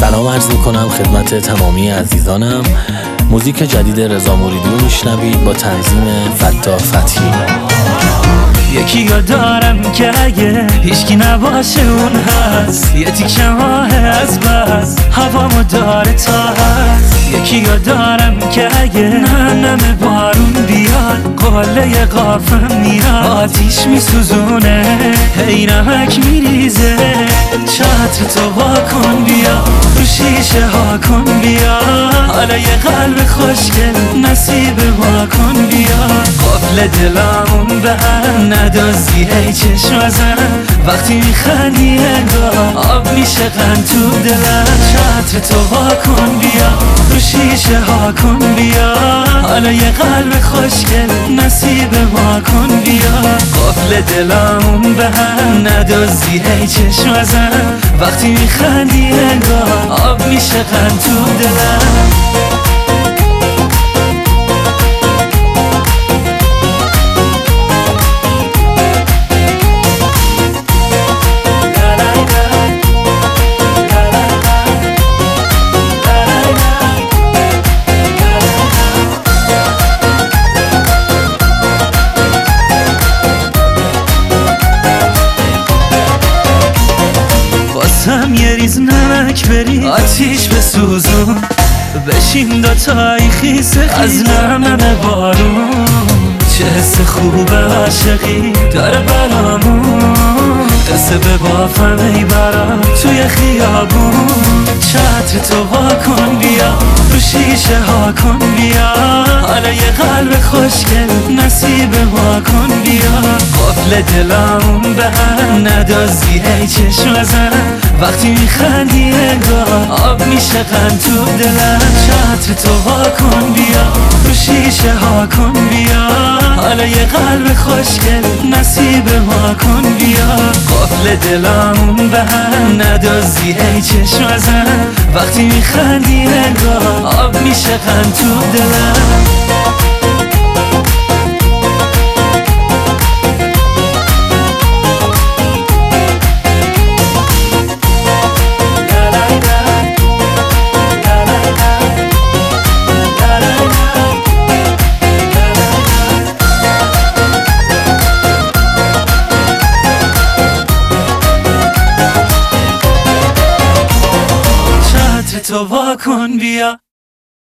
سلام عرض می کنم خدمت تمامی عزیزانم. موزیک جدید رضا موریدی رو میشنوید با تنظیم فتا فتحی یکی یا دارم که اگه هیچکی نباشه اون هست. یه تیک از بس هوامو داره تا هست. یکی یا دارم که اگه ننم بارون بیاد قله قافم میاد. آتیش میسوزونه هی نمک میریزه. چتر تو کن بیا. رو شیشه ها کن بیا. حالا یه قلب خوشگل نصیب ما کن بیا. قفل دلامون به هم ندازی ای چشم ازن وقتی میخندی انگاه آب میشه قند تو دلم. چتر تو کن بیا رو شیشه ها کن بیا. حالا یه قلب خوشگل نصیب ما کن بیا. قفل دلامون به هم ندازی ای چشم ازن وقتی میخندی انگاه آب میشه قند تو دلم. واسم یه ریز نمک بری. آتیش به سوزون بشین دو تایی خیسه از نرمن بارون چه حس خوب عاشقی داره برامون قصه به بافم ای برام توی خیابون. چتر تو وا کن بیا. شیشه ها کن بیا. حالا یه قلب خوشگل نصیب ما کن بیا. قفل دلامون به هم ندازی ای چشم ازن وقتی میخندی انگاه آب میشه قند تو دلم. چتر تو وا کن بیا رو شیشه ها کن بیا. حالا یه قلب خوشگل نصیب ما کن بیا. قفل دلامون به هم ندازی ای چشم ازن وقتی میخندی انگاه آب میشه قند تو دلم. تو وا کن بیا